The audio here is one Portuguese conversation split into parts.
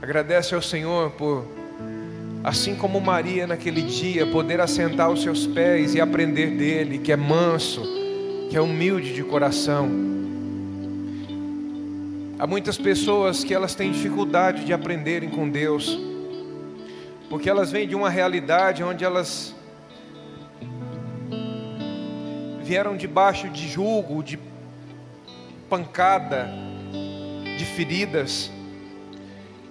Agradece ao Senhor por, assim como Maria naquele dia, poder assentar os seus pés e aprender dele, que é manso, que é humilde de coração. Há muitas pessoas que elas têm dificuldade de aprenderem com Deus, porque elas vêm de uma realidade onde elas vieram debaixo de julgo, de pancada, de feridas.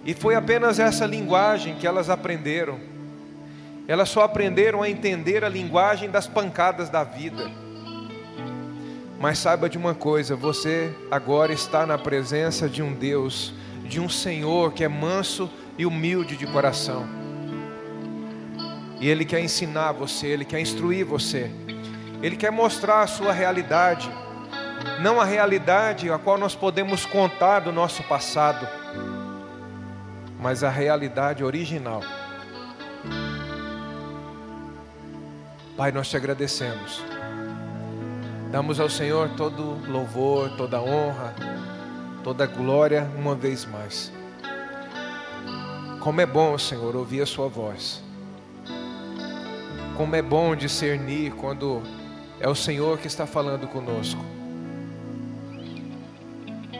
E foi apenas essa linguagem que elas aprenderam. Elas só aprenderam a entender a linguagem das pancadas da vida. Mas saiba de uma coisa: você agora está na presença de um Deus, de um Senhor que é manso e humilde de coração. E Ele quer ensinar você, Ele quer instruir você, Ele quer mostrar a sua realidade não a realidade a qual nós podemos contar do nosso passado, mas a realidade original. Pai, nós te agradecemos. Damos ao Senhor todo louvor, toda honra, toda glória uma vez mais. Como é bom, Senhor, ouvir a Sua voz. Como é bom discernir quando é o Senhor que está falando conosco.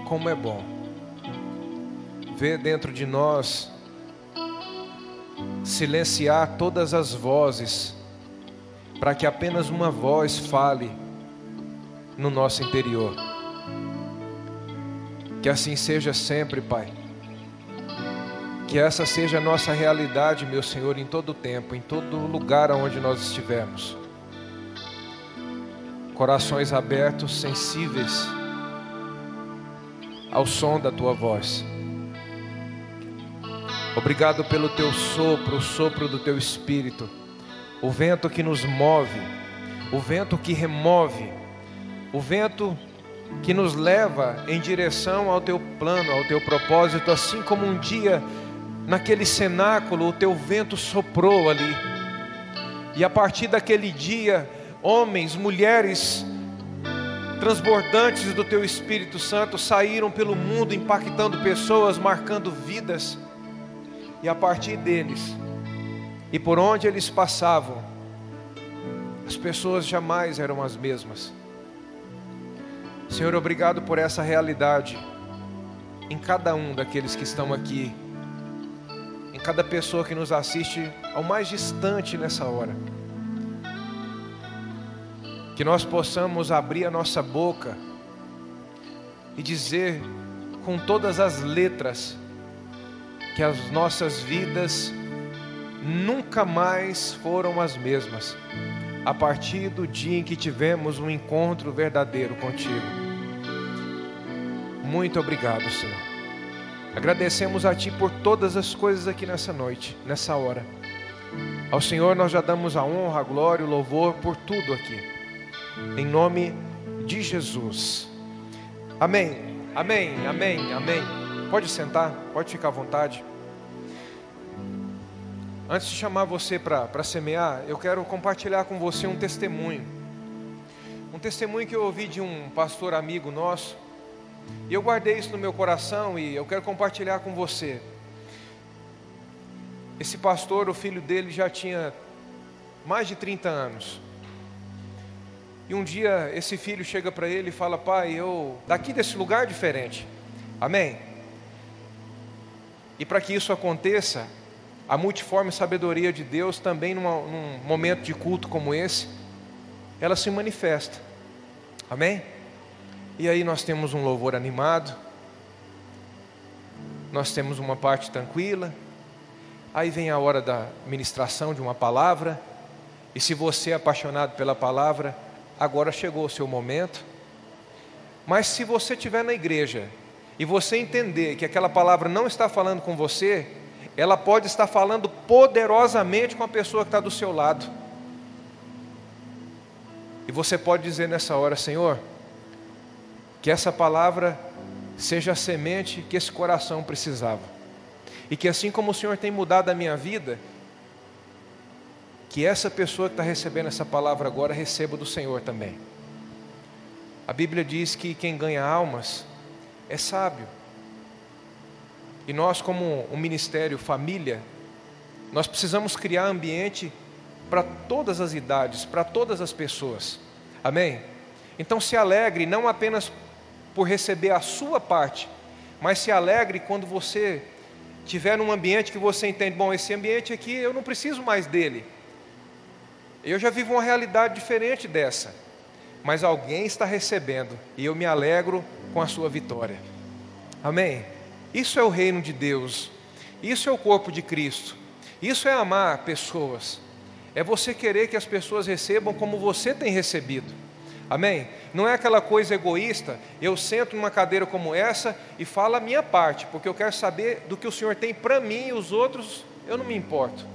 Como é bom ver dentro de nós silenciar todas as vozes, para que apenas uma voz fale no nosso interior. Que assim seja sempre, Pai. Que essa seja a nossa realidade, meu Senhor, em todo tempo, em todo lugar onde nós estivermos. Corações abertos, sensíveis ao som da tua voz. Obrigado pelo teu sopro, o sopro do teu espírito, o vento que nos move, o vento que remove, o vento que nos leva em direção ao teu plano, ao teu propósito, assim como um dia naquele cenáculo o teu vento soprou ali. E a partir daquele dia, homens, mulheres, transbordantes do teu Espírito Santo saíram pelo mundo impactando pessoas, marcando vidas. E a partir deles, e por onde eles passavam, as pessoas jamais eram as mesmas. Senhor, obrigado por essa realidade em cada um daqueles que estão aqui, em cada pessoa que nos assiste ao mais distante nessa hora que nós possamos abrir a nossa boca e dizer com todas as letras que as nossas vidas nunca mais foram as mesmas a partir do dia em que tivemos um encontro verdadeiro contigo. Muito obrigado, Senhor. Agradecemos a Ti por todas as coisas aqui nessa noite, nessa hora. Ao Senhor nós já damos a honra, a glória, o louvor por tudo aqui em nome de Jesus. Amém, amém, amém, amém. Pode sentar, pode ficar à vontade. Antes de chamar você para semear, eu quero compartilhar com você um testemunho. Um testemunho que eu ouvi de um pastor amigo nosso. E eu guardei isso no meu coração e eu quero compartilhar com você. Esse pastor, o filho dele já tinha mais de 30 anos. E um dia esse filho chega para ele e fala: Pai, eu daqui desse lugar diferente. Amém? E para que isso aconteça, a multiforme sabedoria de Deus também numa, num momento de culto como esse, ela se manifesta. Amém? E aí nós temos um louvor animado, nós temos uma parte tranquila, aí vem a hora da ministração de uma palavra, e se você é apaixonado pela palavra, agora chegou o seu momento. Mas se você estiver na igreja e você entender que aquela palavra não está falando com você, ela pode estar falando poderosamente com a pessoa que está do seu lado. E você pode dizer nessa hora, Senhor, que essa palavra seja a semente que esse coração precisava. E que assim como o Senhor tem mudado a minha vida, que essa pessoa que está recebendo essa palavra agora receba do Senhor também. A Bíblia diz que quem ganha almas é sábio. E nós, como um ministério família, nós precisamos criar ambiente para todas as idades, para todas as pessoas. Amém? Então se alegre não apenas por receber a sua parte, mas se alegre quando você tiver num ambiente que você entende, bom, esse ambiente aqui eu não preciso mais dele. Eu já vivo uma realidade diferente dessa, mas alguém está recebendo e eu me alegro com a sua vitória. Amém? Isso é o reino de Deus, isso é o corpo de Cristo, isso é amar pessoas, é você querer que as pessoas recebam como você tem recebido. Amém? Não é aquela coisa egoísta, eu sento numa cadeira como essa e falo a minha parte, porque eu quero saber do que o Senhor tem para mim e os outros, eu não me importo.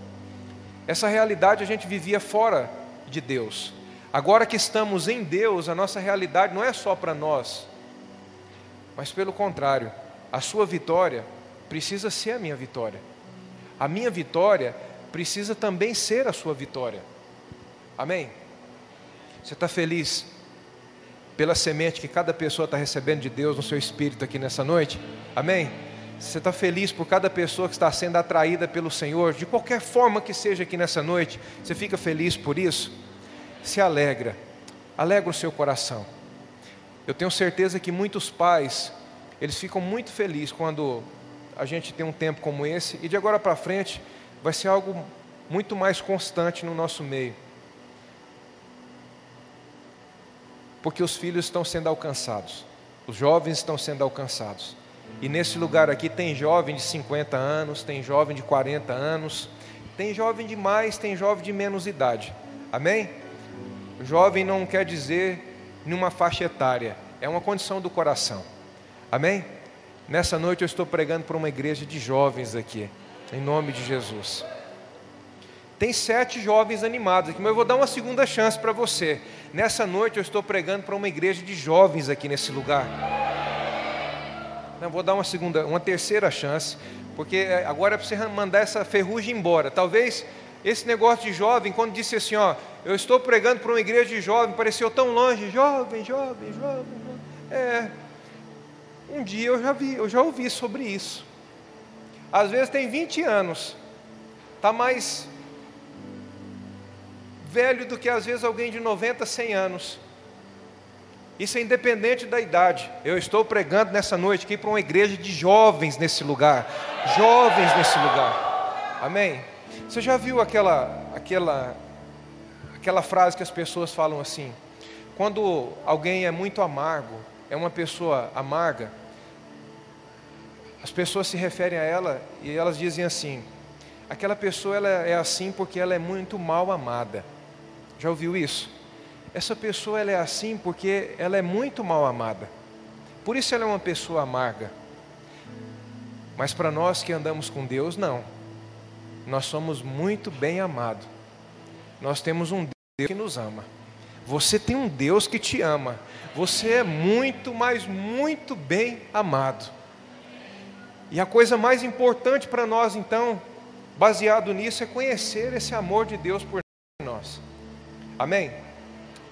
Essa realidade a gente vivia fora de Deus. Agora que estamos em Deus, a nossa realidade não é só para nós, mas pelo contrário, a sua vitória precisa ser a minha vitória. A minha vitória precisa também ser a sua vitória. Amém? Você está feliz pela semente que cada pessoa está recebendo de Deus no seu espírito aqui nessa noite? Amém? Você está feliz por cada pessoa que está sendo atraída pelo Senhor, de qualquer forma que seja aqui nessa noite? Você fica feliz por isso? Se alegra, alegra o seu coração. Eu tenho certeza que muitos pais, eles ficam muito felizes quando a gente tem um tempo como esse, e de agora para frente vai ser algo muito mais constante no nosso meio. porque os filhos estão sendo alcançados, os jovens estão sendo alcançados. E nesse lugar aqui tem jovem de 50 anos, tem jovem de 40 anos, tem jovem de mais, tem jovem de menos idade. Amém? Jovem não quer dizer numa faixa etária, é uma condição do coração. Amém? Nessa noite eu estou pregando para uma igreja de jovens aqui, em nome de Jesus. Tem sete jovens animados aqui, mas eu vou dar uma segunda chance para você. Nessa noite eu estou pregando para uma igreja de jovens aqui nesse lugar. Não, vou dar uma segunda, uma terceira chance, porque é, agora é para você mandar essa ferrugem embora. Talvez esse negócio de jovem, quando disse assim, ó, eu estou pregando para uma igreja de jovem, pareceu tão longe, jovem, jovem, jovem. É, um dia eu já vi, eu já ouvi sobre isso. Às vezes tem 20 anos, está mais velho do que às vezes alguém de 90, 100 anos. Isso é independente da idade. Eu estou pregando nessa noite aqui para uma igreja de jovens nesse lugar. Jovens nesse lugar. Amém? Você já viu aquela, aquela, aquela frase que as pessoas falam assim? Quando alguém é muito amargo, é uma pessoa amarga, as pessoas se referem a ela e elas dizem assim: aquela pessoa ela é assim porque ela é muito mal amada. Já ouviu isso? Essa pessoa ela é assim porque ela é muito mal amada. Por isso ela é uma pessoa amarga. Mas para nós que andamos com Deus, não. Nós somos muito bem amados. Nós temos um Deus que nos ama. Você tem um Deus que te ama. Você é muito, mas muito bem amado. E a coisa mais importante para nós, então, baseado nisso, é conhecer esse amor de Deus por nós. Amém?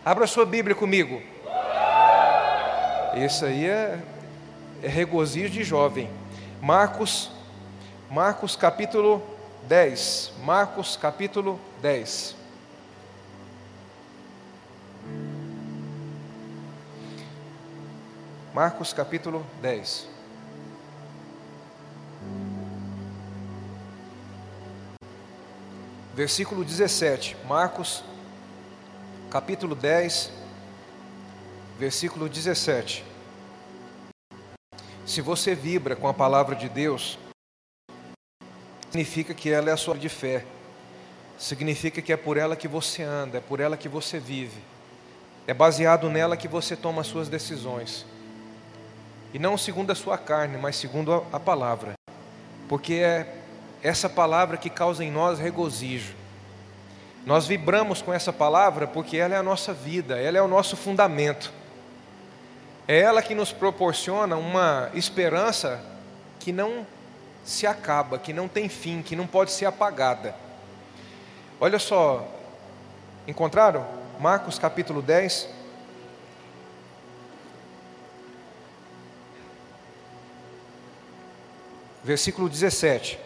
Abra sua Bíblia comigo. Isso aí é, é regozijo de jovem. Marcos, Marcos capítulo 10. Marcos capítulo 10. Marcos capítulo 10. Versículo 17. Marcos capítulo 10, versículo 17. Se você vibra com a palavra de Deus, significa que ela é a sua de fé, significa que é por ela que você anda, é por ela que você vive, é baseado nela que você toma as suas decisões, e não segundo a sua carne, mas segundo a, palavra, porque é essa palavra que causa em nós regozijo. Nós vibramos com essa palavra porque ela é a nossa vida, ela é o nosso fundamento. É ela que nos proporciona uma esperança que não se acaba, que não tem fim, que não pode ser apagada. Olha só, encontraram? Marcos capítulo 10. versículo 17.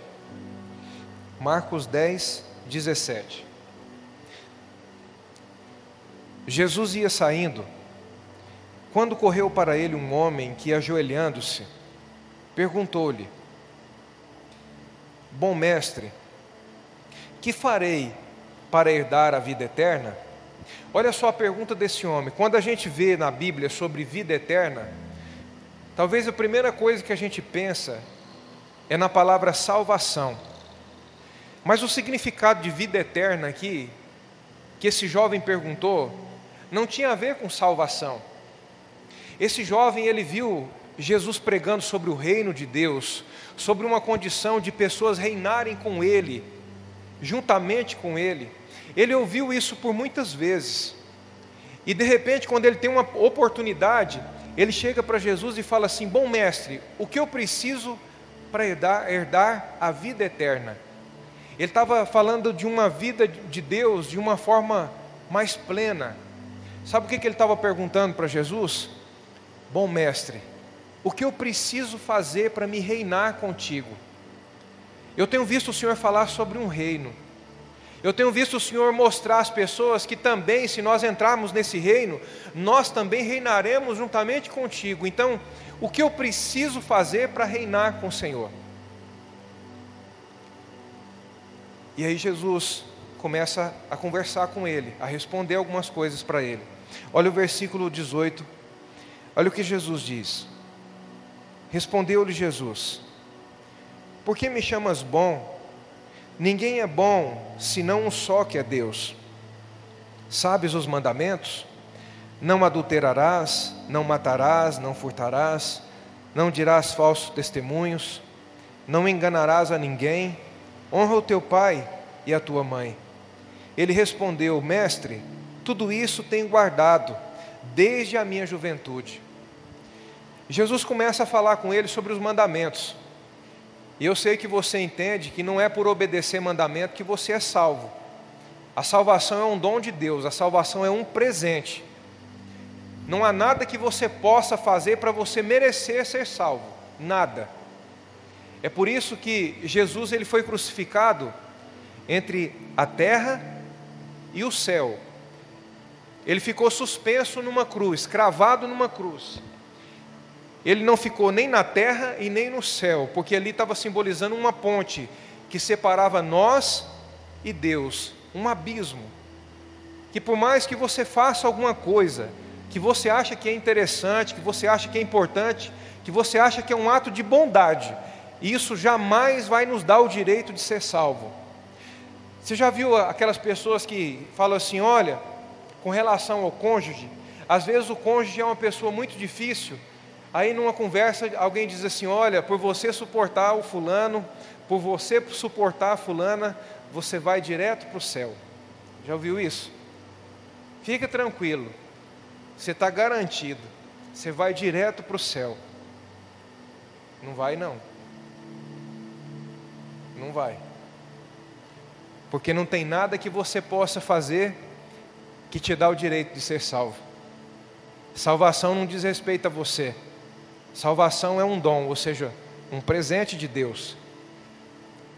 Marcos 10, 17. Jesus ia saindo, quando correu para ele um homem que, ajoelhando-se, perguntou-lhe: Bom mestre, que farei para herdar a vida eterna? Olha só a pergunta desse homem. Quando a gente vê na Bíblia sobre vida eterna, talvez a primeira coisa que a gente pensa é na palavra salvação. Mas o significado de vida eterna aqui, que esse jovem perguntou, não tinha a ver com salvação. Esse jovem, ele viu Jesus pregando sobre o reino de Deus, sobre uma condição de pessoas reinarem com ele, juntamente com ele. Ele ouviu isso por muitas vezes. E de repente, quando ele tem uma oportunidade, ele chega para Jesus e fala assim: Bom mestre, o que eu preciso para herdar, herdar a vida eterna? Ele estava falando de uma vida de Deus de uma forma mais plena. Sabe o que, que ele estava perguntando para Jesus? Bom mestre, o que eu preciso fazer para me reinar contigo? Eu tenho visto o Senhor falar sobre um reino. Eu tenho visto o Senhor mostrar às pessoas que também, se nós entrarmos nesse reino, nós também reinaremos juntamente contigo. Então, o que eu preciso fazer para reinar com o Senhor? E aí Jesus começa a conversar com ele, a responder algumas coisas para ele. Olha o versículo 18. Olha o que Jesus diz. Respondeu-lhe Jesus: Por que me chamas bom? Ninguém é bom senão um só que é Deus. Sabes os mandamentos? Não adulterarás, não matarás, não furtarás, não dirás falsos testemunhos, não enganarás a ninguém, honra o teu pai e a tua mãe. Ele respondeu: Mestre, tudo isso tenho guardado desde a minha juventude. Jesus começa a falar com ele sobre os mandamentos. E eu sei que você entende que não é por obedecer mandamento que você é salvo. A salvação é um dom de Deus, a salvação é um presente. Não há nada que você possa fazer para você merecer ser salvo, nada. É por isso que Jesus ele foi crucificado entre a terra e o céu. Ele ficou suspenso numa cruz, cravado numa cruz. Ele não ficou nem na terra e nem no céu, porque ali estava simbolizando uma ponte que separava nós e Deus, um abismo. Que por mais que você faça alguma coisa, que você acha que é interessante, que você acha que é importante, que você acha que é um ato de bondade, isso jamais vai nos dar o direito de ser salvo. Você já viu aquelas pessoas que falam assim: olha, com relação ao cônjuge, às vezes o cônjuge é uma pessoa muito difícil Aí numa conversa alguém diz assim: "Olha, por você suportar o fulano, por você suportar a fulana, você vai direto para o céu". Já ouviu isso? Fica tranquilo. Você está garantido. Você vai direto para o céu. Não vai não. Não vai. Porque não tem nada que você possa fazer que te dá o direito de ser salvo. Salvação não diz respeito a você. Salvação é um dom, ou seja, um presente de Deus.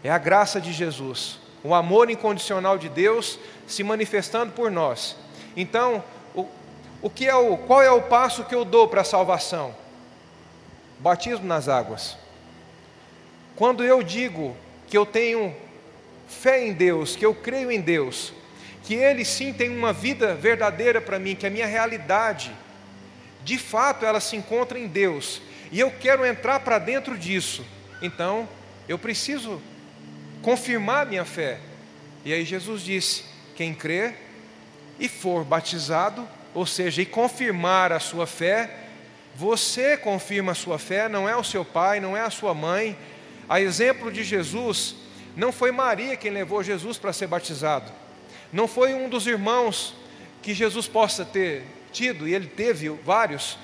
É a graça de Jesus, o amor incondicional de Deus se manifestando por nós. Então, o, o que é o, qual é o passo que eu dou para a salvação? Batismo nas águas. Quando eu digo que eu tenho fé em Deus, que eu creio em Deus, que Ele sim tem uma vida verdadeira para mim, que é a minha realidade, de fato ela se encontra em Deus, e eu quero entrar para dentro disso, então eu preciso confirmar minha fé. E aí Jesus disse: quem crer e for batizado, ou seja, e confirmar a sua fé, você confirma a sua fé, não é o seu pai, não é a sua mãe. A exemplo de Jesus, não foi Maria quem levou Jesus para ser batizado, não foi um dos irmãos que Jesus possa ter tido, e ele teve vários,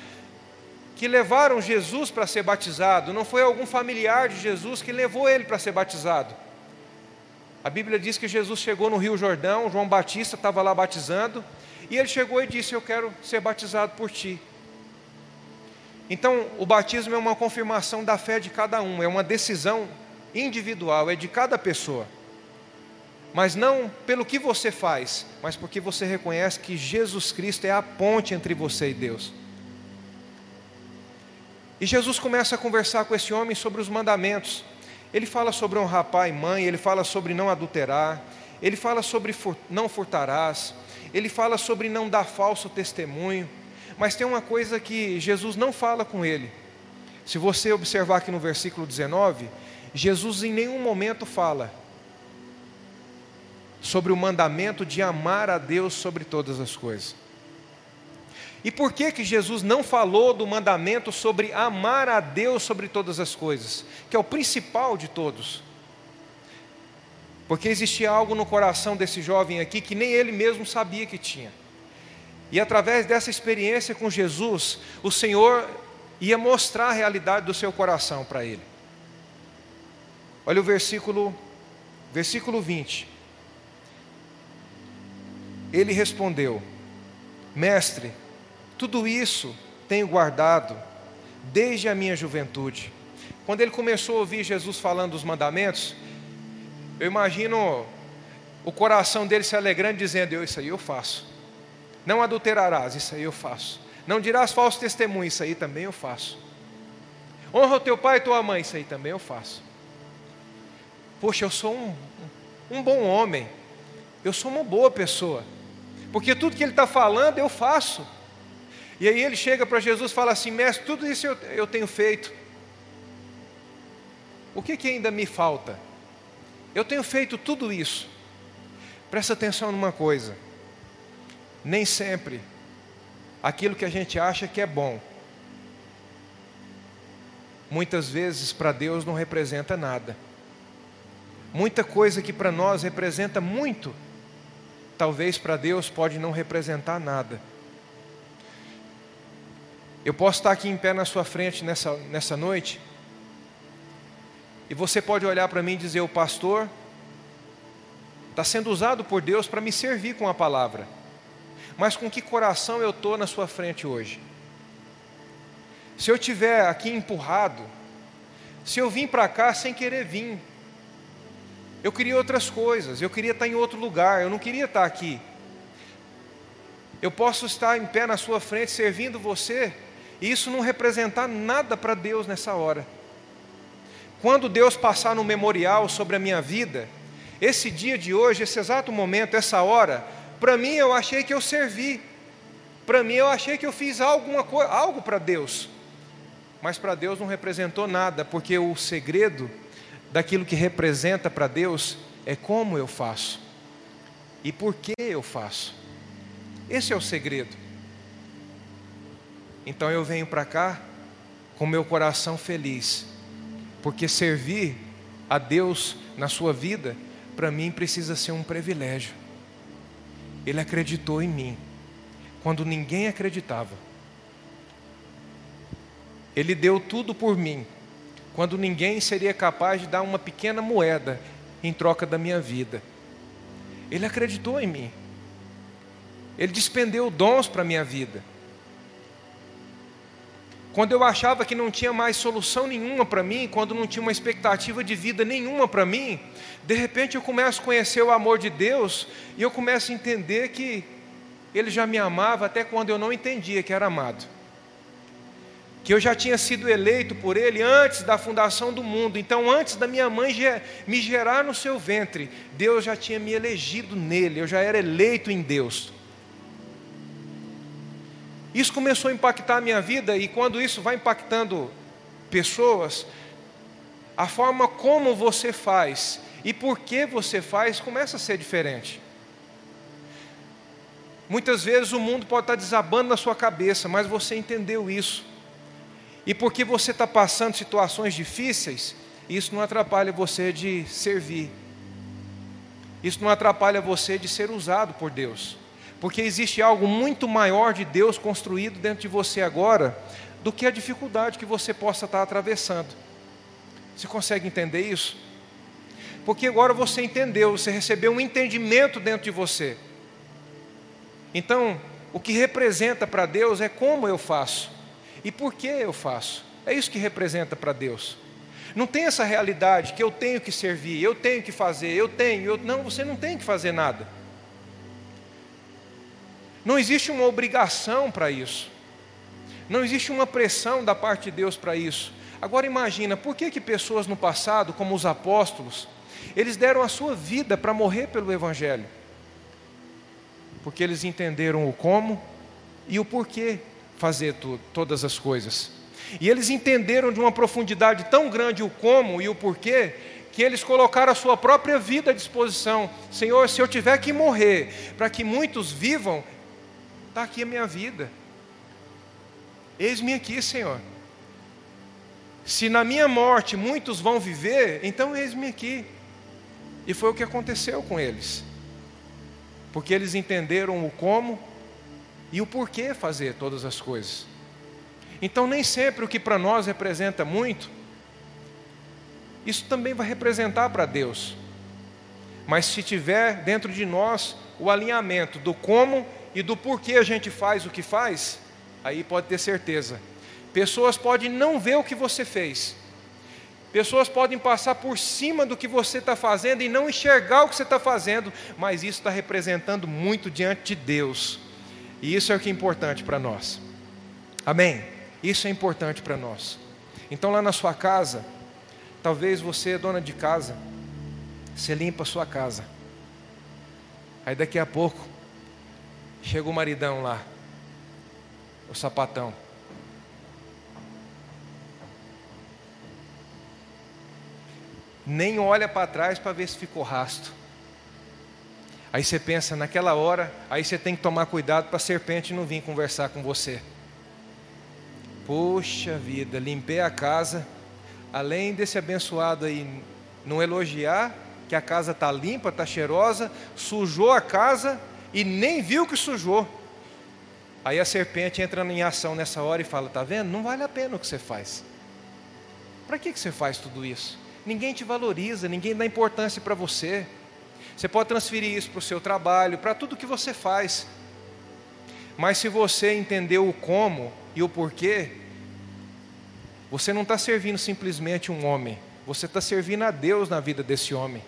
que levaram Jesus para ser batizado, não foi algum familiar de Jesus que levou ele para ser batizado. A Bíblia diz que Jesus chegou no Rio Jordão, João Batista estava lá batizando, e ele chegou e disse: Eu quero ser batizado por ti. Então, o batismo é uma confirmação da fé de cada um, é uma decisão individual, é de cada pessoa. Mas não pelo que você faz, mas porque você reconhece que Jesus Cristo é a ponte entre você e Deus. E Jesus começa a conversar com esse homem sobre os mandamentos. Ele fala sobre honrar pai e mãe, ele fala sobre não adulterar, ele fala sobre não furtarás, ele fala sobre não dar falso testemunho. Mas tem uma coisa que Jesus não fala com ele. Se você observar aqui no versículo 19, Jesus em nenhum momento fala sobre o mandamento de amar a Deus sobre todas as coisas. E por que que Jesus não falou do mandamento sobre amar a Deus sobre todas as coisas, que é o principal de todos? Porque existia algo no coração desse jovem aqui que nem ele mesmo sabia que tinha. E através dessa experiência com Jesus, o Senhor ia mostrar a realidade do seu coração para ele. Olha o versículo versículo 20. Ele respondeu: Mestre, tudo isso tenho guardado desde a minha juventude. Quando ele começou a ouvir Jesus falando dos mandamentos, eu imagino o coração dele se alegrando, dizendo: eu, Isso aí eu faço. Não adulterarás, isso aí eu faço. Não dirás falso testemunho, isso aí também eu faço. Honra o teu pai e tua mãe, isso aí também eu faço. Poxa, eu sou um, um bom homem, eu sou uma boa pessoa, porque tudo que ele está falando eu faço. E aí ele chega para Jesus e fala assim: Mestre, tudo isso eu, eu tenho feito. O que, que ainda me falta? Eu tenho feito tudo isso. Presta atenção numa coisa: nem sempre aquilo que a gente acha que é bom, muitas vezes para Deus não representa nada. Muita coisa que para nós representa muito, talvez para Deus pode não representar nada. Eu posso estar aqui em pé na sua frente nessa, nessa noite, e você pode olhar para mim e dizer: o pastor está sendo usado por Deus para me servir com a palavra, mas com que coração eu estou na sua frente hoje? Se eu tiver aqui empurrado, se eu vim para cá sem querer vir, eu queria outras coisas, eu queria estar em outro lugar, eu não queria estar aqui. Eu posso estar em pé na sua frente servindo você, e isso não representar nada para Deus nessa hora. Quando Deus passar no memorial sobre a minha vida, esse dia de hoje, esse exato momento, essa hora, para mim eu achei que eu servi, para mim eu achei que eu fiz alguma algo para Deus, mas para Deus não representou nada, porque o segredo daquilo que representa para Deus é como eu faço e por que eu faço. Esse é o segredo. Então eu venho para cá com meu coração feliz, porque servir a Deus na sua vida, para mim precisa ser um privilégio. Ele acreditou em mim, quando ninguém acreditava. Ele deu tudo por mim, quando ninguém seria capaz de dar uma pequena moeda em troca da minha vida. Ele acreditou em mim. Ele despendeu dons para a minha vida. Quando eu achava que não tinha mais solução nenhuma para mim, quando não tinha uma expectativa de vida nenhuma para mim, de repente eu começo a conhecer o amor de Deus e eu começo a entender que Ele já me amava até quando eu não entendia que era amado. Que eu já tinha sido eleito por Ele antes da fundação do mundo. Então, antes da minha mãe me gerar no seu ventre, Deus já tinha me elegido nele, eu já era eleito em Deus. Isso começou a impactar a minha vida, e quando isso vai impactando pessoas, a forma como você faz e por que você faz começa a ser diferente. Muitas vezes o mundo pode estar desabando na sua cabeça, mas você entendeu isso. E porque você está passando situações difíceis, isso não atrapalha você de servir. Isso não atrapalha você de ser usado por Deus porque existe algo muito maior de Deus construído dentro de você agora do que a dificuldade que você possa estar atravessando. Você consegue entender isso? Porque agora você entendeu, você recebeu um entendimento dentro de você. Então, o que representa para Deus é como eu faço. E por que eu faço. É isso que representa para Deus. Não tem essa realidade que eu tenho que servir, eu tenho que fazer, eu tenho, eu... não, você não tem que fazer nada. Não existe uma obrigação para isso. Não existe uma pressão da parte de Deus para isso. Agora imagina, por que que pessoas no passado, como os apóstolos, eles deram a sua vida para morrer pelo evangelho? Porque eles entenderam o como e o porquê fazer tudo, todas as coisas. E eles entenderam de uma profundidade tão grande o como e o porquê, que eles colocaram a sua própria vida à disposição. Senhor, se eu tiver que morrer para que muitos vivam, está aqui a minha vida. Eis-me aqui, Senhor. Se na minha morte muitos vão viver, então eis-me aqui. E foi o que aconteceu com eles. Porque eles entenderam o como e o porquê fazer todas as coisas. Então, nem sempre o que para nós representa muito, isso também vai representar para Deus. Mas se tiver dentro de nós o alinhamento do como e do porquê a gente faz o que faz, aí pode ter certeza. Pessoas podem não ver o que você fez, pessoas podem passar por cima do que você está fazendo e não enxergar o que você está fazendo, mas isso está representando muito diante de Deus, e isso é o que é importante para nós. Amém? Isso é importante para nós. Então, lá na sua casa, talvez você, dona de casa, você limpa a sua casa. Aí daqui a pouco, chega o maridão lá, o sapatão. Nem olha para trás para ver se ficou rasto. Aí você pensa naquela hora, aí você tem que tomar cuidado para a serpente não vir conversar com você. Poxa vida, limpei a casa, além desse abençoado aí não elogiar que a casa está limpa, está cheirosa, sujou a casa e nem viu que sujou. Aí a serpente entra em ação nessa hora e fala: Está vendo? Não vale a pena o que você faz. Para que, que você faz tudo isso? Ninguém te valoriza, ninguém dá importância para você. Você pode transferir isso para o seu trabalho, para tudo que você faz. Mas se você entendeu o como e o porquê, você não está servindo simplesmente um homem, você está servindo a Deus na vida desse homem.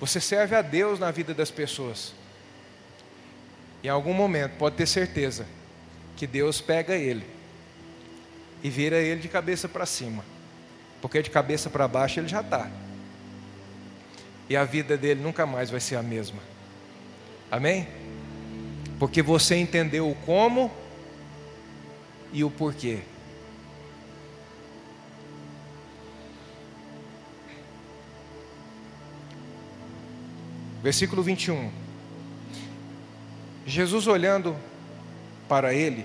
Você serve a Deus na vida das pessoas. Em algum momento, pode ter certeza, que Deus pega ele e vira ele de cabeça para cima, porque de cabeça para baixo ele já está. E a vida dele nunca mais vai ser a mesma. Amém? Porque você entendeu o como e o porquê. Versículo 21. Jesus olhando para ele,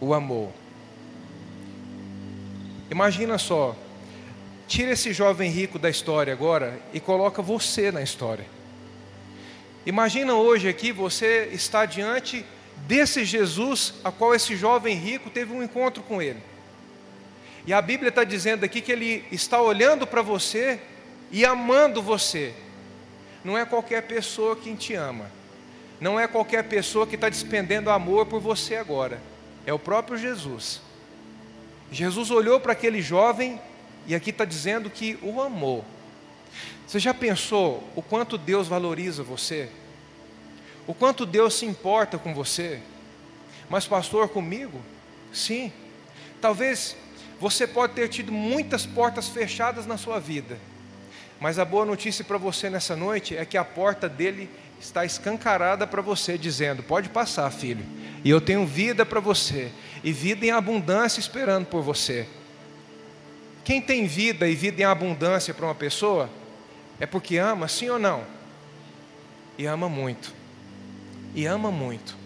o amou. Imagina só, tira esse jovem rico da história agora e coloca você na história. Imagina hoje aqui você está diante desse Jesus a qual esse jovem rico teve um encontro com ele. E a Bíblia está dizendo aqui que ele está olhando para você e amando você. Não é qualquer pessoa quem te ama. Não é qualquer pessoa que está despendendo amor por você agora. É o próprio Jesus. Jesus olhou para aquele jovem e aqui está dizendo que o amou. Você já pensou o quanto Deus valoriza você? O quanto Deus se importa com você? Mas, pastor, comigo? Sim. Talvez você pode ter tido muitas portas fechadas na sua vida mas a boa notícia para você nessa noite é que a porta dele está escancarada para você, dizendo: Pode passar, filho, e eu tenho vida para você, e vida em abundância esperando por você. Quem tem vida e vida em abundância para uma pessoa é porque ama, sim ou não? E ama muito. E ama muito.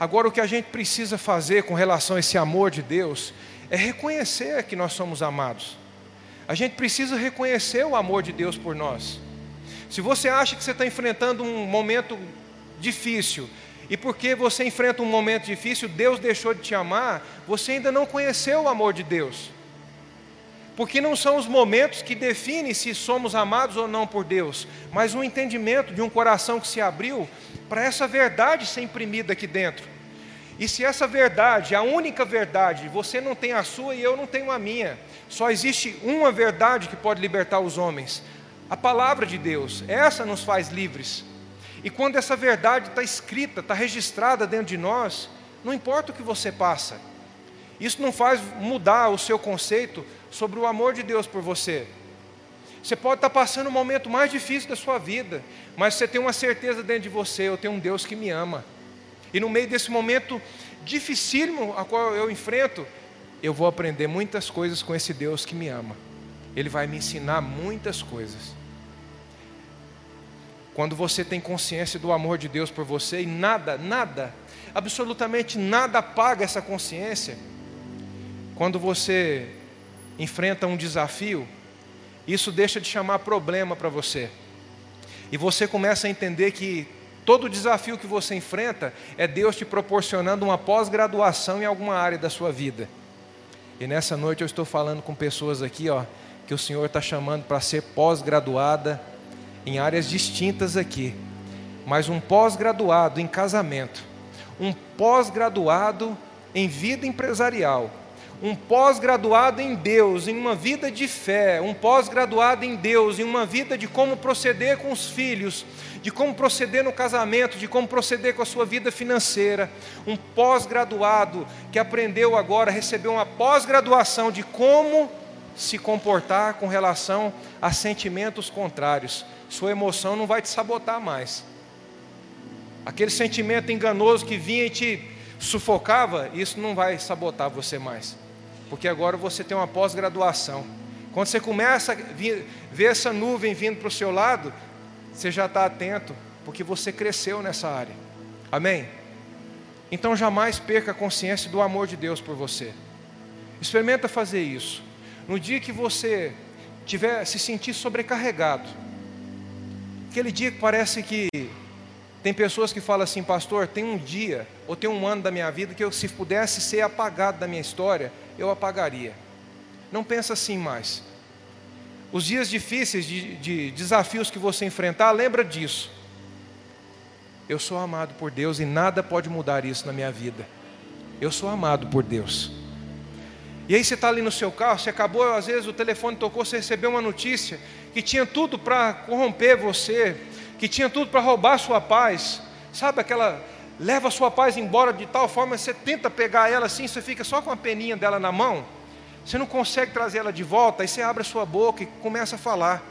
Agora, o que a gente precisa fazer com relação a esse amor de Deus é reconhecer que nós somos amados. A gente precisa reconhecer o amor de Deus por nós. Se você acha que você está enfrentando um momento difícil, e porque você enfrenta um momento difícil, Deus deixou de te amar, você ainda não conheceu o amor de Deus. Porque não são os momentos que definem se somos amados ou não por Deus, mas um entendimento de um coração que se abriu para essa verdade ser imprimida aqui dentro. E se essa verdade, a única verdade, você não tem a sua e eu não tenho a minha, só existe uma verdade que pode libertar os homens: a palavra de Deus, essa nos faz livres. E quando essa verdade está escrita, está registrada dentro de nós, não importa o que você passa, isso não faz mudar o seu conceito sobre o amor de Deus por você. Você pode estar passando o momento mais difícil da sua vida, mas você tem uma certeza dentro de você: eu tenho um Deus que me ama. E no meio desse momento dificílimo a qual eu enfrento, eu vou aprender muitas coisas com esse Deus que me ama. Ele vai me ensinar muitas coisas. Quando você tem consciência do amor de Deus por você e nada, nada, absolutamente nada apaga essa consciência. Quando você enfrenta um desafio, isso deixa de chamar problema para você. E você começa a entender que todo desafio que você enfrenta é Deus te proporcionando uma pós-graduação em alguma área da sua vida. E nessa noite eu estou falando com pessoas aqui, ó, que o Senhor está chamando para ser pós-graduada em áreas distintas aqui, mas um pós-graduado em casamento, um pós-graduado em vida empresarial, um pós-graduado em Deus, em uma vida de fé, um pós-graduado em Deus, em uma vida de como proceder com os filhos, de como proceder no casamento, de como proceder com a sua vida financeira, um pós-graduado que aprendeu agora, recebeu uma pós-graduação de como se comportar com relação a sentimentos contrários. Sua emoção não vai te sabotar mais. Aquele sentimento enganoso que vinha e te sufocava, isso não vai sabotar você mais porque agora você tem uma pós-graduação. Quando você começa a ver essa nuvem vindo para o seu lado, você já está atento, porque você cresceu nessa área. Amém? Então jamais perca a consciência do amor de Deus por você. Experimenta fazer isso. No dia que você tiver se sentir sobrecarregado, aquele dia que parece que tem pessoas que falam assim, pastor, tem um dia ou tem um ano da minha vida que eu, se pudesse ser apagado da minha história, eu apagaria. Não pensa assim mais. Os dias difíceis de, de desafios que você enfrentar, lembra disso. Eu sou amado por Deus e nada pode mudar isso na minha vida. Eu sou amado por Deus. E aí você está ali no seu carro, você acabou, às vezes o telefone tocou, você recebeu uma notícia que tinha tudo para corromper você, que tinha tudo para roubar sua paz. Sabe aquela leva sua paz embora de tal forma, você tenta pegar ela assim, você fica só com a peninha dela na mão, você não consegue trazer ela de volta, aí você abre a sua boca e começa a falar,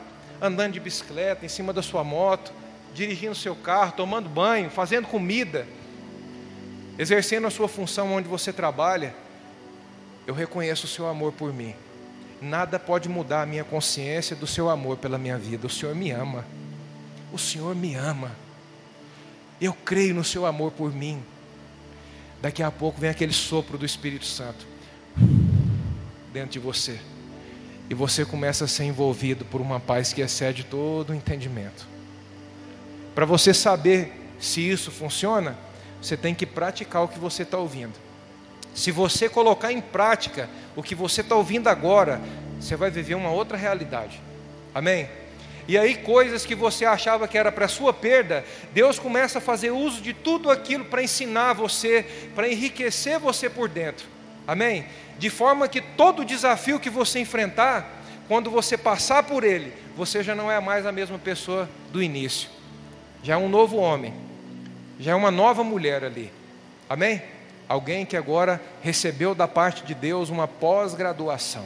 andando de bicicleta, em cima da sua moto, dirigindo seu carro, tomando banho, fazendo comida, exercendo a sua função onde você trabalha. Eu reconheço o seu amor por mim. Nada pode mudar a minha consciência do seu amor pela minha vida. O Senhor me ama. O Senhor me ama. Eu creio no seu amor por mim. Daqui a pouco vem aquele sopro do Espírito Santo dentro de você. E você começa a ser envolvido por uma paz que excede todo o entendimento. Para você saber se isso funciona, você tem que praticar o que você está ouvindo. Se você colocar em prática o que você está ouvindo agora, você vai viver uma outra realidade. Amém? E aí, coisas que você achava que era para sua perda, Deus começa a fazer uso de tudo aquilo para ensinar você, para enriquecer você por dentro. Amém? De forma que todo desafio que você enfrentar, quando você passar por ele, você já não é mais a mesma pessoa do início. Já é um novo homem, já é uma nova mulher ali. Amém? Alguém que agora recebeu da parte de Deus uma pós-graduação.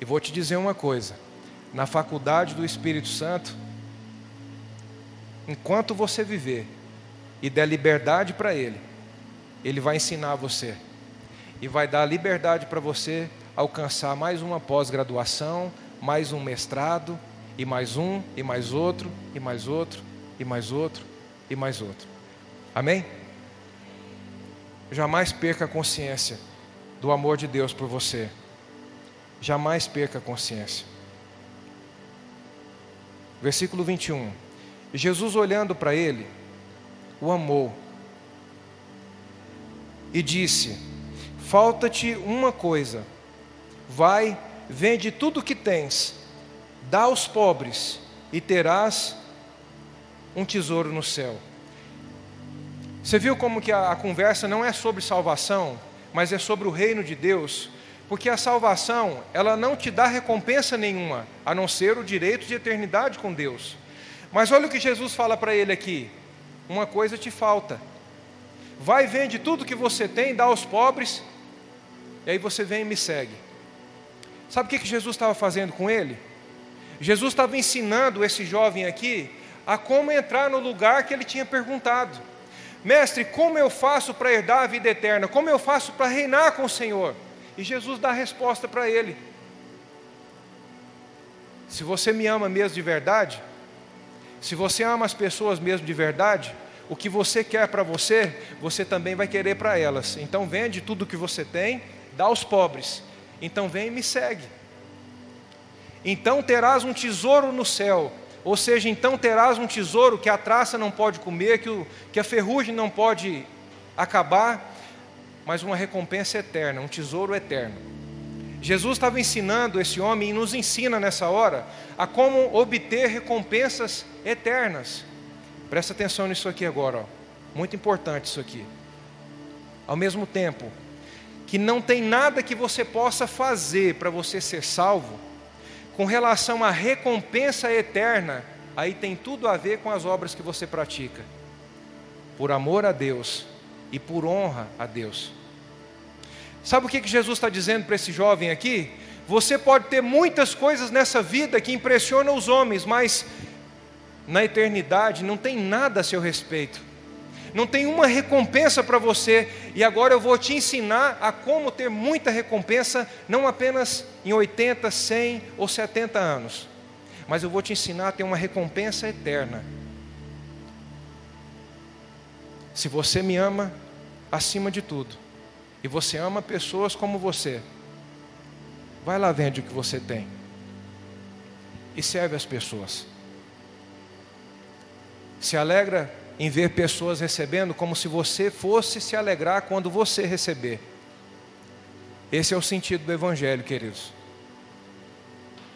E vou te dizer uma coisa na faculdade do Espírito Santo, enquanto você viver e der liberdade para Ele, Ele vai ensinar você e vai dar liberdade para você alcançar mais uma pós-graduação, mais um mestrado, e mais um, e mais outro, e mais outro, e mais outro, e mais outro. Amém? Jamais perca a consciência do amor de Deus por você. Jamais perca a consciência. Versículo 21. Jesus, olhando para ele, o amou e disse: Falta-te uma coisa, vai, vende tudo o que tens, dá aos pobres e terás um tesouro no céu. Você viu como que a, a conversa não é sobre salvação, mas é sobre o reino de Deus? Porque a salvação, ela não te dá recompensa nenhuma, a não ser o direito de eternidade com Deus. Mas olha o que Jesus fala para ele aqui: uma coisa te falta. Vai, vende tudo que você tem, dá aos pobres, e aí você vem e me segue. Sabe o que Jesus estava fazendo com ele? Jesus estava ensinando esse jovem aqui a como entrar no lugar que ele tinha perguntado. Mestre, como eu faço para herdar a vida eterna? Como eu faço para reinar com o Senhor? E Jesus dá a resposta para ele: Se você me ama mesmo de verdade, se você ama as pessoas mesmo de verdade, o que você quer para você, você também vai querer para elas. Então vende tudo o que você tem, dá aos pobres. Então vem e me segue. Então terás um tesouro no céu, ou seja, então terás um tesouro que a traça não pode comer, que, o, que a ferrugem não pode acabar, mas uma recompensa eterna, um tesouro eterno. Jesus estava ensinando esse homem e nos ensina nessa hora a como obter recompensas eternas. Presta atenção nisso aqui agora, ó. muito importante isso aqui. Ao mesmo tempo que não tem nada que você possa fazer para você ser salvo, com relação à recompensa eterna, aí tem tudo a ver com as obras que você pratica, por amor a Deus e por honra a Deus. Sabe o que Jesus está dizendo para esse jovem aqui? Você pode ter muitas coisas nessa vida que impressionam os homens, mas na eternidade não tem nada a seu respeito. Não tem uma recompensa para você, e agora eu vou te ensinar a como ter muita recompensa, não apenas em 80, 100 ou 70 anos, mas eu vou te ensinar a ter uma recompensa eterna. Se você me ama acima de tudo, e você ama pessoas como você, vai lá vende o que você tem e serve as pessoas. Se alegra em ver pessoas recebendo como se você fosse se alegrar quando você receber. Esse é o sentido do Evangelho, queridos.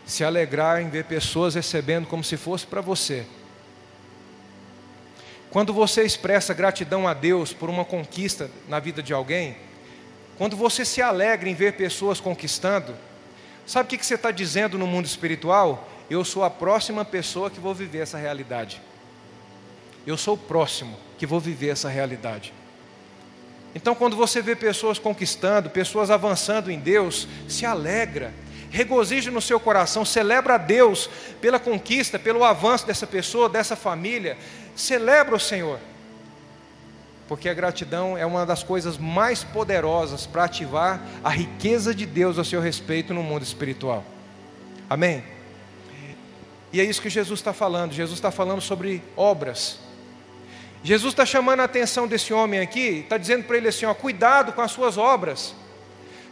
Se alegrar em ver pessoas recebendo como se fosse para você. Quando você expressa gratidão a Deus por uma conquista na vida de alguém, quando você se alegra em ver pessoas conquistando, sabe o que você está dizendo no mundo espiritual? Eu sou a próxima pessoa que vou viver essa realidade. Eu sou o próximo que vou viver essa realidade. Então, quando você vê pessoas conquistando, pessoas avançando em Deus, se alegra, regozija no seu coração, celebra a Deus pela conquista, pelo avanço dessa pessoa, dessa família, celebra o Senhor. Porque a gratidão é uma das coisas mais poderosas para ativar a riqueza de Deus a seu respeito no mundo espiritual. Amém? E é isso que Jesus está falando. Jesus está falando sobre obras. Jesus está chamando a atenção desse homem aqui, está dizendo para ele assim: ó, cuidado com as suas obras.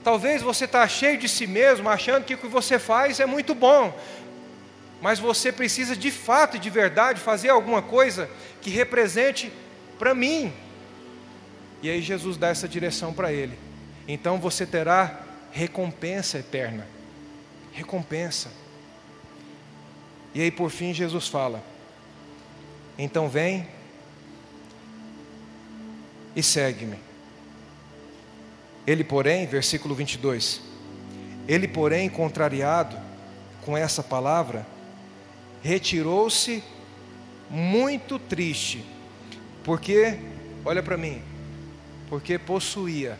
Talvez você está cheio de si mesmo, achando que o que você faz é muito bom, mas você precisa de fato e de verdade fazer alguma coisa que represente para mim. E aí Jesus dá essa direção para ele. Então você terá recompensa eterna. Recompensa. E aí por fim Jesus fala: Então vem e segue-me. Ele, porém, versículo 22, ele, porém, contrariado com essa palavra, retirou-se muito triste, porque, olha para mim, porque possuía,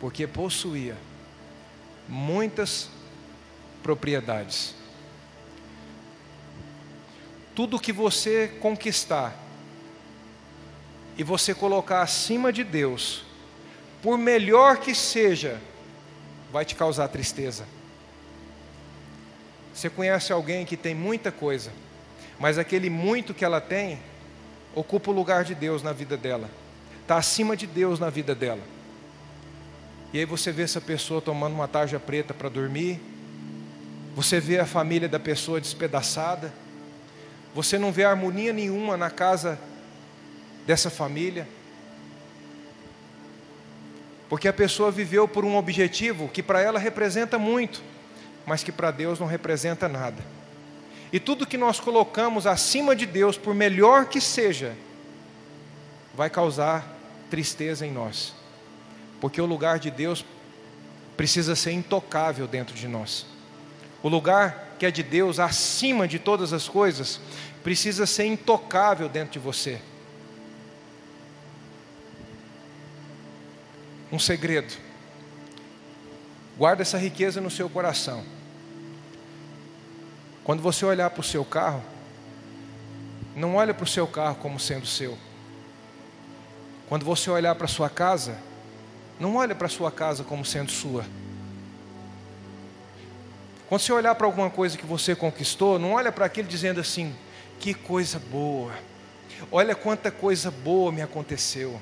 porque possuía muitas propriedades. Tudo que você conquistar, e você colocar acima de Deus, por melhor que seja, vai te causar tristeza. Você conhece alguém que tem muita coisa, mas aquele muito que ela tem ocupa o lugar de Deus na vida dela, está acima de Deus na vida dela. E aí você vê essa pessoa tomando uma tarja preta para dormir, você vê a família da pessoa despedaçada, você não vê harmonia nenhuma na casa dessa família. Porque a pessoa viveu por um objetivo que para ela representa muito, mas que para Deus não representa nada. E tudo que nós colocamos acima de Deus, por melhor que seja, vai causar tristeza em nós. Porque o lugar de Deus precisa ser intocável dentro de nós. O lugar que é de Deus, acima de todas as coisas, precisa ser intocável dentro de você. Um segredo. Guarda essa riqueza no seu coração. Quando você olhar para o seu carro, não olha para o seu carro como sendo seu. Quando você olhar para a sua casa, não olha para a sua casa como sendo sua. Quando você olhar para alguma coisa que você conquistou, não olha para aquilo dizendo assim: que coisa boa, olha quanta coisa boa me aconteceu.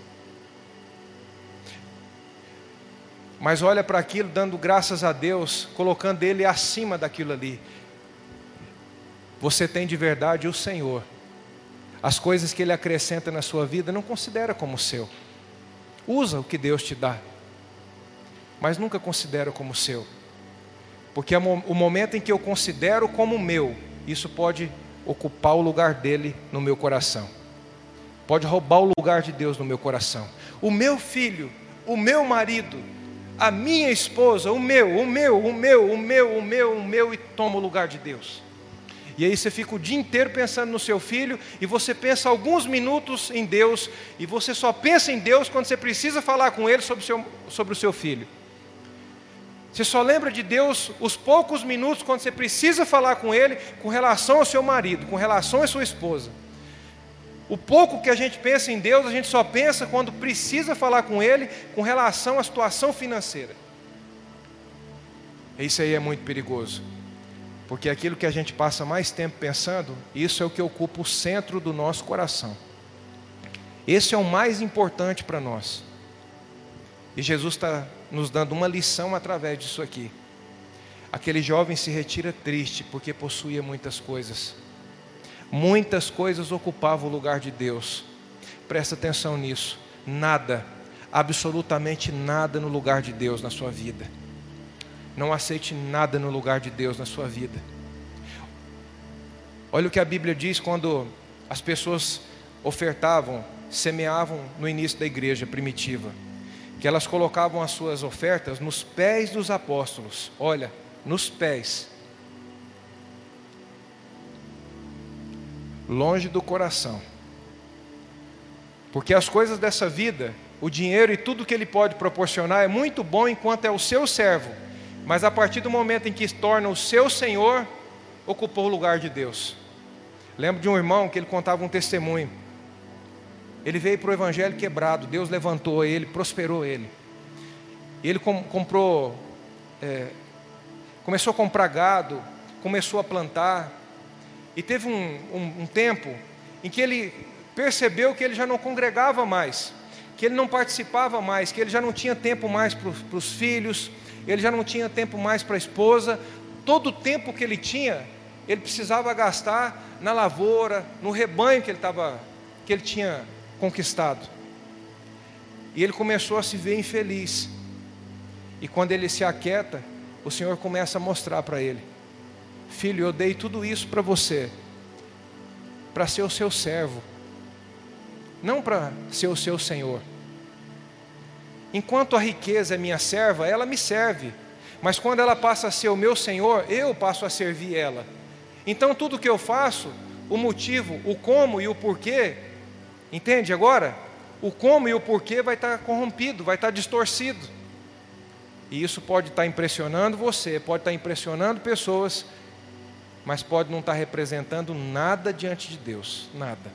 Mas olha para aquilo dando graças a Deus, colocando Ele acima daquilo ali. Você tem de verdade o Senhor. As coisas que Ele acrescenta na sua vida, não considera como seu. Usa o que Deus te dá, mas nunca considera como seu. Porque o momento em que eu considero como meu, isso pode ocupar o lugar dele no meu coração. Pode roubar o lugar de Deus no meu coração. O meu filho, o meu marido, a minha esposa, o meu, o meu, o meu, o meu, o meu, o meu, e toma o lugar de Deus. E aí você fica o dia inteiro pensando no seu filho, e você pensa alguns minutos em Deus, e você só pensa em Deus quando você precisa falar com Ele sobre o seu, sobre o seu filho. Você só lembra de Deus os poucos minutos quando você precisa falar com Ele com relação ao seu marido, com relação à sua esposa. O pouco que a gente pensa em Deus, a gente só pensa quando precisa falar com Ele com relação à situação financeira. Isso aí é muito perigoso, porque aquilo que a gente passa mais tempo pensando, isso é o que ocupa o centro do nosso coração. Esse é o mais importante para nós. E Jesus está nos dando uma lição através disso aqui. Aquele jovem se retira triste porque possuía muitas coisas. Muitas coisas ocupavam o lugar de Deus. Presta atenção nisso. Nada, absolutamente nada no lugar de Deus na sua vida. Não aceite nada no lugar de Deus na sua vida. Olha o que a Bíblia diz quando as pessoas ofertavam, semeavam no início da igreja primitiva que elas colocavam as suas ofertas nos pés dos apóstolos. Olha, nos pés. Longe do coração. Porque as coisas dessa vida, o dinheiro e tudo que ele pode proporcionar é muito bom enquanto é o seu servo, mas a partir do momento em que se torna o seu senhor, ocupou o lugar de Deus. Lembro de um irmão que ele contava um testemunho. Ele veio para o Evangelho quebrado, Deus levantou ele, prosperou ele. Ele com, comprou, é, começou a comprar gado, começou a plantar. E teve um, um, um tempo em que ele percebeu que ele já não congregava mais, que ele não participava mais, que ele já não tinha tempo mais para os filhos, ele já não tinha tempo mais para a esposa. Todo o tempo que ele tinha, ele precisava gastar na lavoura, no rebanho que ele, tava, que ele tinha conquistado. E ele começou a se ver infeliz. E quando ele se aquieta, o Senhor começa a mostrar para ele: Filho, eu dei tudo isso para você, para ser o seu servo, não para ser o seu Senhor. Enquanto a riqueza é minha serva, ela me serve. Mas quando ela passa a ser o meu Senhor, eu passo a servir ela. Então tudo que eu faço, o motivo, o como e o porquê, Entende agora? O como e o porquê vai estar corrompido, vai estar distorcido. E isso pode estar impressionando você, pode estar impressionando pessoas, mas pode não estar representando nada diante de Deus, nada.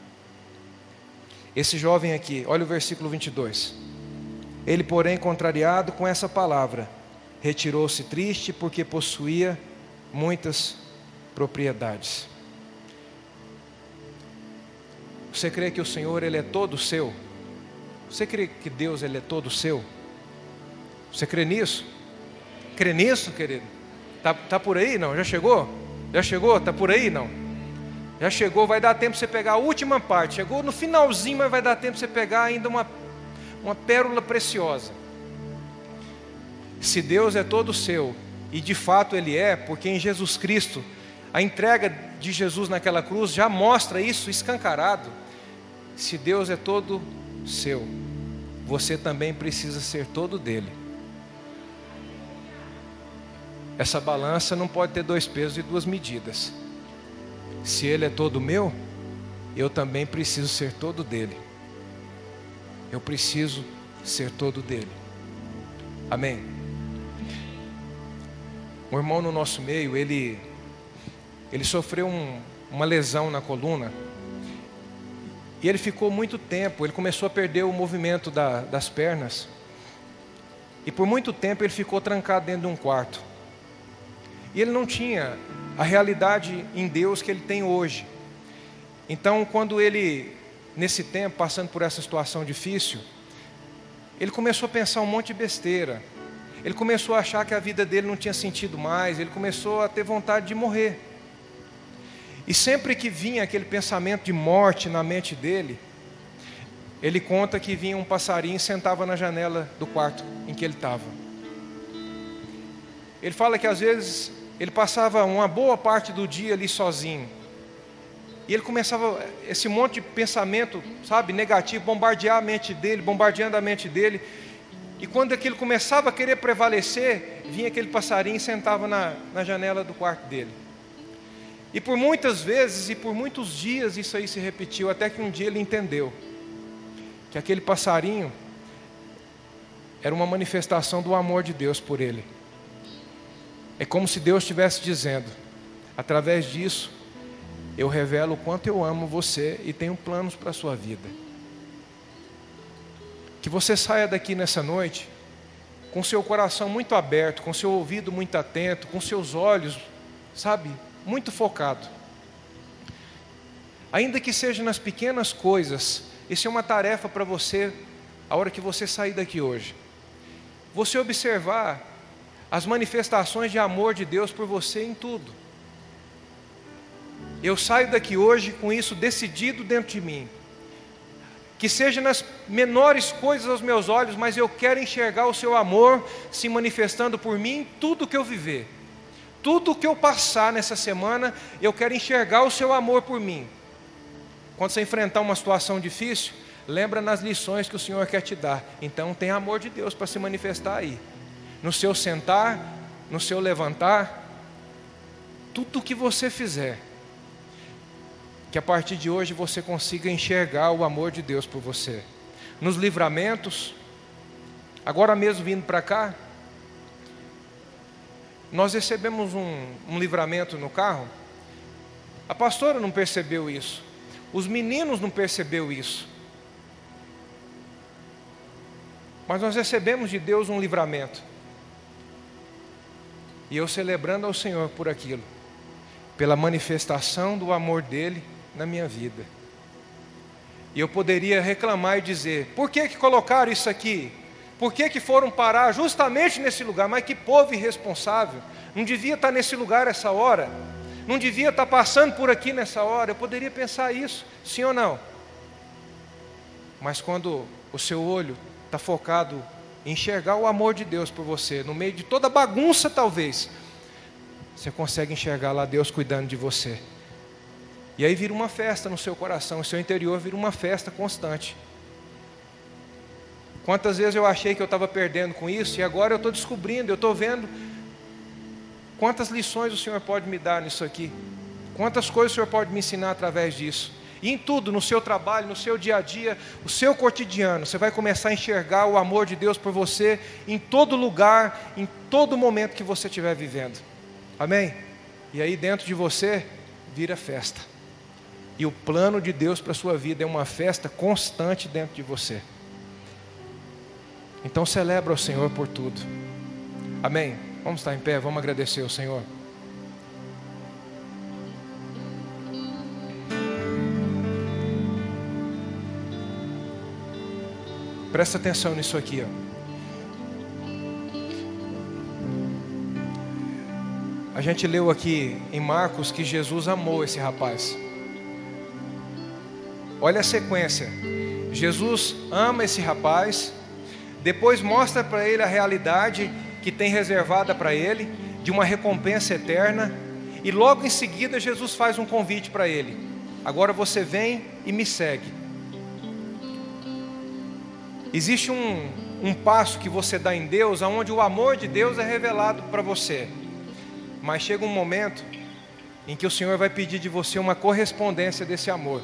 Esse jovem aqui, olha o versículo 22. Ele, porém, contrariado com essa palavra, retirou-se triste porque possuía muitas propriedades. Você crê que o Senhor ele é todo seu? Você crê que Deus ele é todo seu? Você crê nisso? Crê nisso, querido? Tá, tá por aí? Não? Já chegou? Já chegou? Tá por aí? Não? Já chegou? Vai dar tempo você pegar a última parte. Chegou no finalzinho, mas vai dar tempo você pegar ainda uma, uma pérola preciosa. Se Deus é todo seu, e de fato Ele é, porque em Jesus Cristo, a entrega de Jesus naquela cruz já mostra isso escancarado. Se Deus é todo seu, você também precisa ser todo dele. Essa balança não pode ter dois pesos e duas medidas. Se Ele é todo meu, eu também preciso ser todo dele. Eu preciso ser todo dele. Amém. Um irmão no nosso meio, ele, ele sofreu um, uma lesão na coluna. E ele ficou muito tempo, ele começou a perder o movimento da, das pernas. E por muito tempo ele ficou trancado dentro de um quarto. E ele não tinha a realidade em Deus que ele tem hoje. Então, quando ele, nesse tempo, passando por essa situação difícil, ele começou a pensar um monte de besteira. Ele começou a achar que a vida dele não tinha sentido mais, ele começou a ter vontade de morrer. E sempre que vinha aquele pensamento de morte na mente dele, ele conta que vinha um passarinho e sentava na janela do quarto em que ele estava. Ele fala que às vezes ele passava uma boa parte do dia ali sozinho. E ele começava esse monte de pensamento, sabe, negativo, bombardear a mente dele, bombardeando a mente dele. E quando aquilo começava a querer prevalecer, vinha aquele passarinho e sentava na, na janela do quarto dele. E por muitas vezes e por muitos dias isso aí se repetiu, até que um dia ele entendeu que aquele passarinho era uma manifestação do amor de Deus por ele. É como se Deus estivesse dizendo: através disso, eu revelo o quanto eu amo você e tenho planos para a sua vida. Que você saia daqui nessa noite com seu coração muito aberto, com seu ouvido muito atento, com seus olhos, sabe, muito focado. Ainda que seja nas pequenas coisas, isso é uma tarefa para você, a hora que você sair daqui hoje. Você observar as manifestações de amor de Deus por você em tudo. Eu saio daqui hoje com isso decidido dentro de mim. Que seja nas menores coisas aos meus olhos, mas eu quero enxergar o seu amor se manifestando por mim em tudo que eu viver. Tudo que eu passar nessa semana, eu quero enxergar o seu amor por mim. Quando você enfrentar uma situação difícil, lembra nas lições que o Senhor quer te dar. Então tem amor de Deus para se manifestar aí no seu sentar, no seu levantar, tudo o que você fizer, que a partir de hoje você consiga enxergar o amor de Deus por você. Nos livramentos, agora mesmo vindo para cá, nós recebemos um, um livramento no carro. A pastora não percebeu isso, os meninos não percebeu isso. Mas nós recebemos de Deus um livramento. E eu celebrando ao Senhor por aquilo, pela manifestação do amor dele na minha vida. E eu poderia reclamar e dizer: por que, que colocaram isso aqui? Por que, que foram parar justamente nesse lugar? Mas que povo irresponsável! Não devia estar nesse lugar essa hora, não devia estar passando por aqui nessa hora. Eu poderia pensar isso, sim ou não? Mas quando o seu olho está focado enxergar o amor de Deus por você, no meio de toda bagunça, talvez, você consegue enxergar lá Deus cuidando de você. E aí vira uma festa no seu coração, o seu interior vira uma festa constante. Quantas vezes eu achei que eu estava perdendo com isso, e agora eu estou descobrindo, eu estou vendo quantas lições o Senhor pode me dar nisso aqui, quantas coisas o Senhor pode me ensinar através disso. E em tudo, no seu trabalho, no seu dia a dia, o seu cotidiano, você vai começar a enxergar o amor de Deus por você em todo lugar, em todo momento que você estiver vivendo. Amém? E aí dentro de você vira festa. E o plano de Deus para a sua vida é uma festa constante dentro de você. Então celebra o Senhor por tudo. Amém? Vamos estar em pé, vamos agradecer ao Senhor. Presta atenção nisso aqui. Ó. A gente leu aqui em Marcos que Jesus amou esse rapaz. Olha a sequência. Jesus ama esse rapaz, depois mostra para ele a realidade que tem reservada para ele, de uma recompensa eterna. E logo em seguida, Jesus faz um convite para ele: agora você vem e me segue. Existe um, um passo que você dá em Deus, onde o amor de Deus é revelado para você. Mas chega um momento em que o Senhor vai pedir de você uma correspondência desse amor.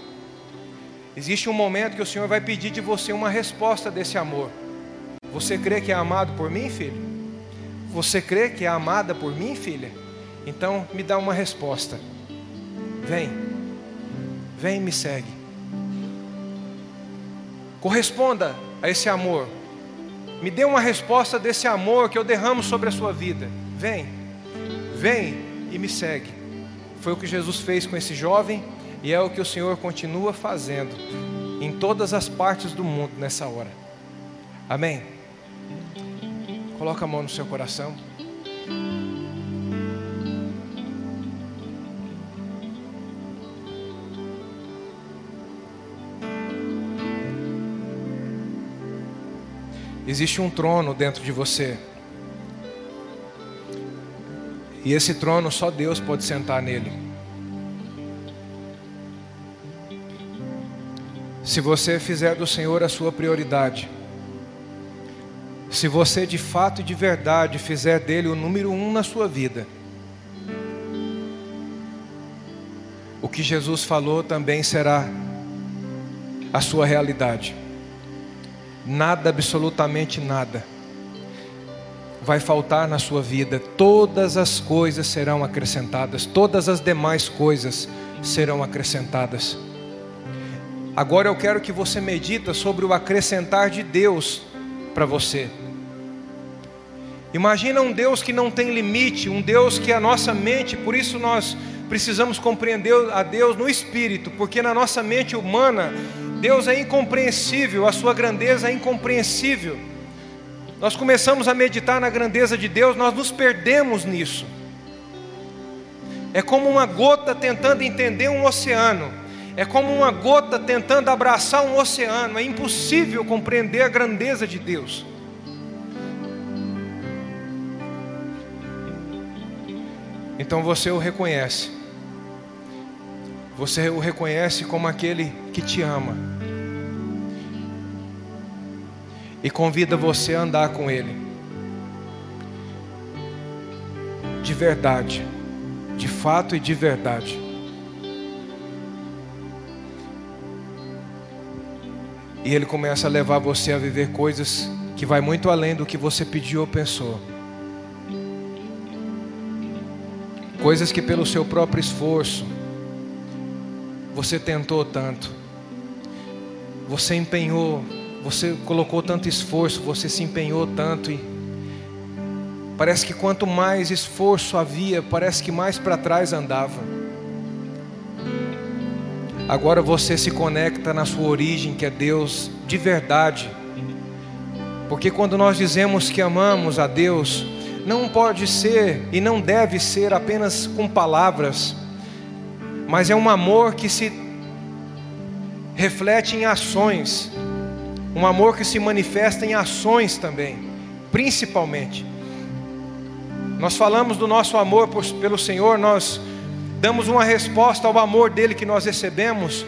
Existe um momento que o Senhor vai pedir de você uma resposta desse amor. Você crê que é amado por mim, filho? Você crê que é amada por mim, filha? Então me dá uma resposta. Vem, vem me segue. Corresponda a esse amor. Me dê uma resposta desse amor que eu derramo sobre a sua vida. Vem, vem e me segue. Foi o que Jesus fez com esse jovem e é o que o Senhor continua fazendo em todas as partes do mundo nessa hora. Amém? Coloca a mão no seu coração. Existe um trono dentro de você. E esse trono só Deus pode sentar nele. Se você fizer do Senhor a sua prioridade, se você de fato e de verdade fizer dele o número um na sua vida, o que Jesus falou também será a sua realidade. Nada, absolutamente nada, vai faltar na sua vida, todas as coisas serão acrescentadas, todas as demais coisas serão acrescentadas. Agora eu quero que você medita sobre o acrescentar de Deus para você. Imagina um Deus que não tem limite, um Deus que é a nossa mente, por isso nós precisamos compreender a Deus no espírito, porque na nossa mente humana, Deus é incompreensível, a sua grandeza é incompreensível. Nós começamos a meditar na grandeza de Deus, nós nos perdemos nisso. É como uma gota tentando entender um oceano. É como uma gota tentando abraçar um oceano. É impossível compreender a grandeza de Deus. Então você o reconhece. Você o reconhece como aquele que te ama. E convida você a andar com Ele. De verdade. De fato e de verdade. E ele começa a levar você a viver coisas que vai muito além do que você pediu ou pensou. Coisas que pelo seu próprio esforço você tentou tanto. Você empenhou, você colocou tanto esforço, você se empenhou tanto e parece que quanto mais esforço havia, parece que mais para trás andava. Agora você se conecta na sua origem, que é Deus de verdade. Porque quando nós dizemos que amamos a Deus, não pode ser e não deve ser apenas com palavras, mas é um amor que se reflete em ações, um amor que se manifesta em ações também, principalmente. Nós falamos do nosso amor pelo Senhor, nós damos uma resposta ao amor dele que nós recebemos,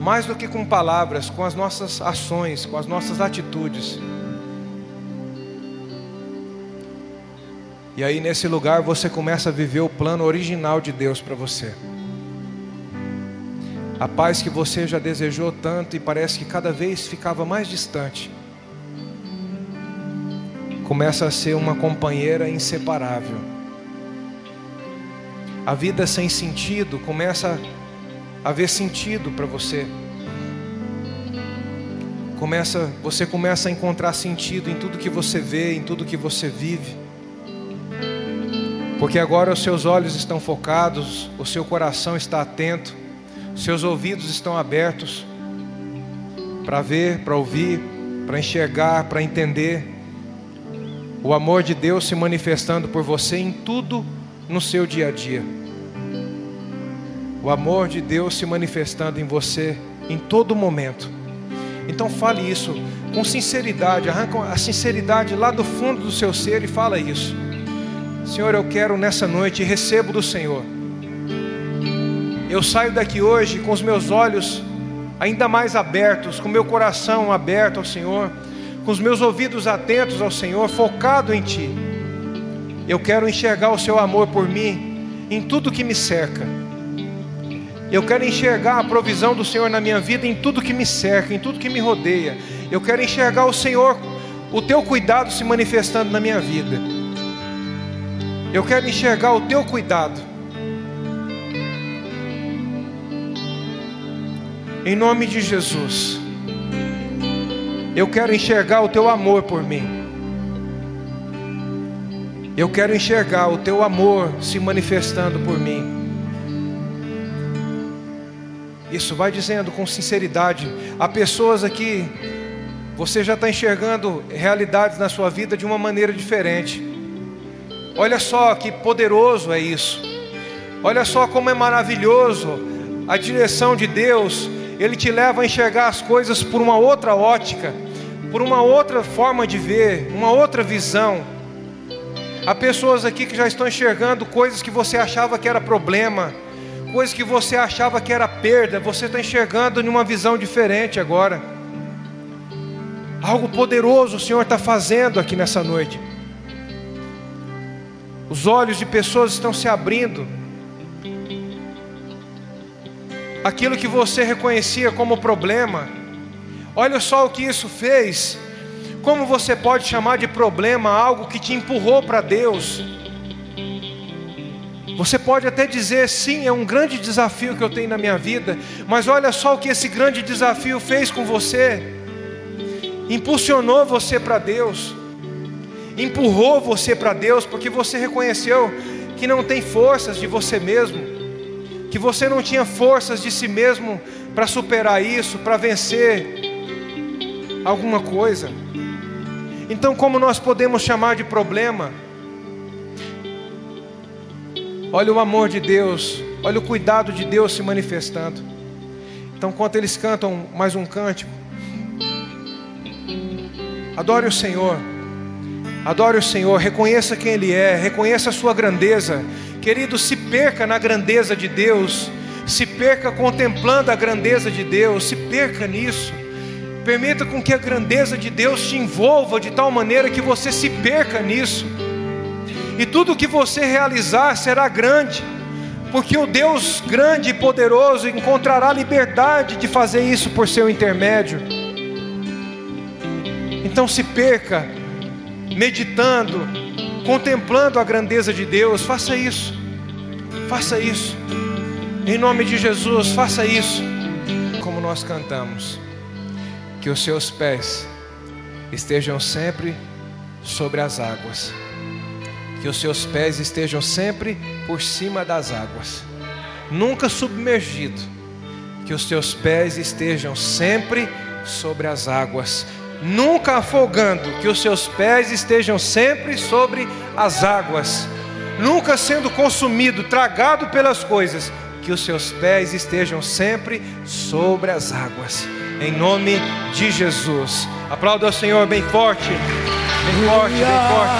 mais do que com palavras, com as nossas ações, com as nossas atitudes. E aí nesse lugar você começa a viver o plano original de Deus para você. A paz que você já desejou tanto e parece que cada vez ficava mais distante, começa a ser uma companheira inseparável a vida sem sentido começa a ver sentido para você. Começa, você começa a encontrar sentido em tudo que você vê, em tudo que você vive. Porque agora os seus olhos estão focados, o seu coração está atento, seus ouvidos estão abertos para ver, para ouvir, para enxergar, para entender o amor de Deus se manifestando por você em tudo no seu dia a dia. O amor de Deus se manifestando em você em todo momento. Então fale isso com sinceridade, arranca a sinceridade lá do fundo do seu ser e fala isso. Senhor, eu quero nessa noite recebo do Senhor. Eu saio daqui hoje com os meus olhos ainda mais abertos, com meu coração aberto ao Senhor, com os meus ouvidos atentos ao Senhor, focado em Ti. Eu quero enxergar o Seu amor por mim em tudo que me cerca. Eu quero enxergar a provisão do Senhor na minha vida em tudo que me cerca, em tudo que me rodeia. Eu quero enxergar o Senhor, o Teu cuidado se manifestando na minha vida. Eu quero enxergar o Teu cuidado. Em nome de Jesus. Eu quero enxergar o teu amor por mim. Eu quero enxergar o teu amor se manifestando por mim. Isso vai dizendo com sinceridade. Há pessoas aqui, você já está enxergando realidades na sua vida de uma maneira diferente. Olha só que poderoso é isso. Olha só como é maravilhoso a direção de Deus. Ele te leva a enxergar as coisas por uma outra ótica por uma outra forma de ver, uma outra visão. Há pessoas aqui que já estão enxergando coisas que você achava que era problema, coisas que você achava que era perda, você está enxergando em uma visão diferente agora. Algo poderoso o Senhor está fazendo aqui nessa noite. Os olhos de pessoas estão se abrindo. Aquilo que você reconhecia como problema, Olha só o que isso fez. Como você pode chamar de problema algo que te empurrou para Deus? Você pode até dizer, sim, é um grande desafio que eu tenho na minha vida, mas olha só o que esse grande desafio fez com você. Impulsionou você para Deus, empurrou você para Deus, porque você reconheceu que não tem forças de você mesmo, que você não tinha forças de si mesmo para superar isso, para vencer alguma coisa. Então, como nós podemos chamar de problema? Olha o amor de Deus, olha o cuidado de Deus se manifestando. Então, enquanto eles cantam mais um cântico, adore o Senhor, adore o Senhor, reconheça quem Ele é, reconheça a sua grandeza. Querido, se perca na grandeza de Deus, se perca contemplando a grandeza de Deus, se perca nisso. Permita com que a grandeza de Deus te envolva de tal maneira que você se perca nisso. E tudo que você realizar será grande, porque o Deus grande e poderoso encontrará liberdade de fazer isso por seu intermédio. Então se perca meditando, contemplando a grandeza de Deus, faça isso. Faça isso. Em nome de Jesus, faça isso. Como nós cantamos que os seus pés estejam sempre sobre as águas, que os seus pés estejam sempre por cima das águas, nunca submergido, que os seus pés estejam sempre sobre as águas, nunca afogando, que os seus pés estejam sempre sobre as águas, nunca sendo consumido, tragado pelas coisas, que os seus pés estejam sempre sobre as águas em nome de Jesus. Aplauda o Senhor bem forte, bem forte, bem forte.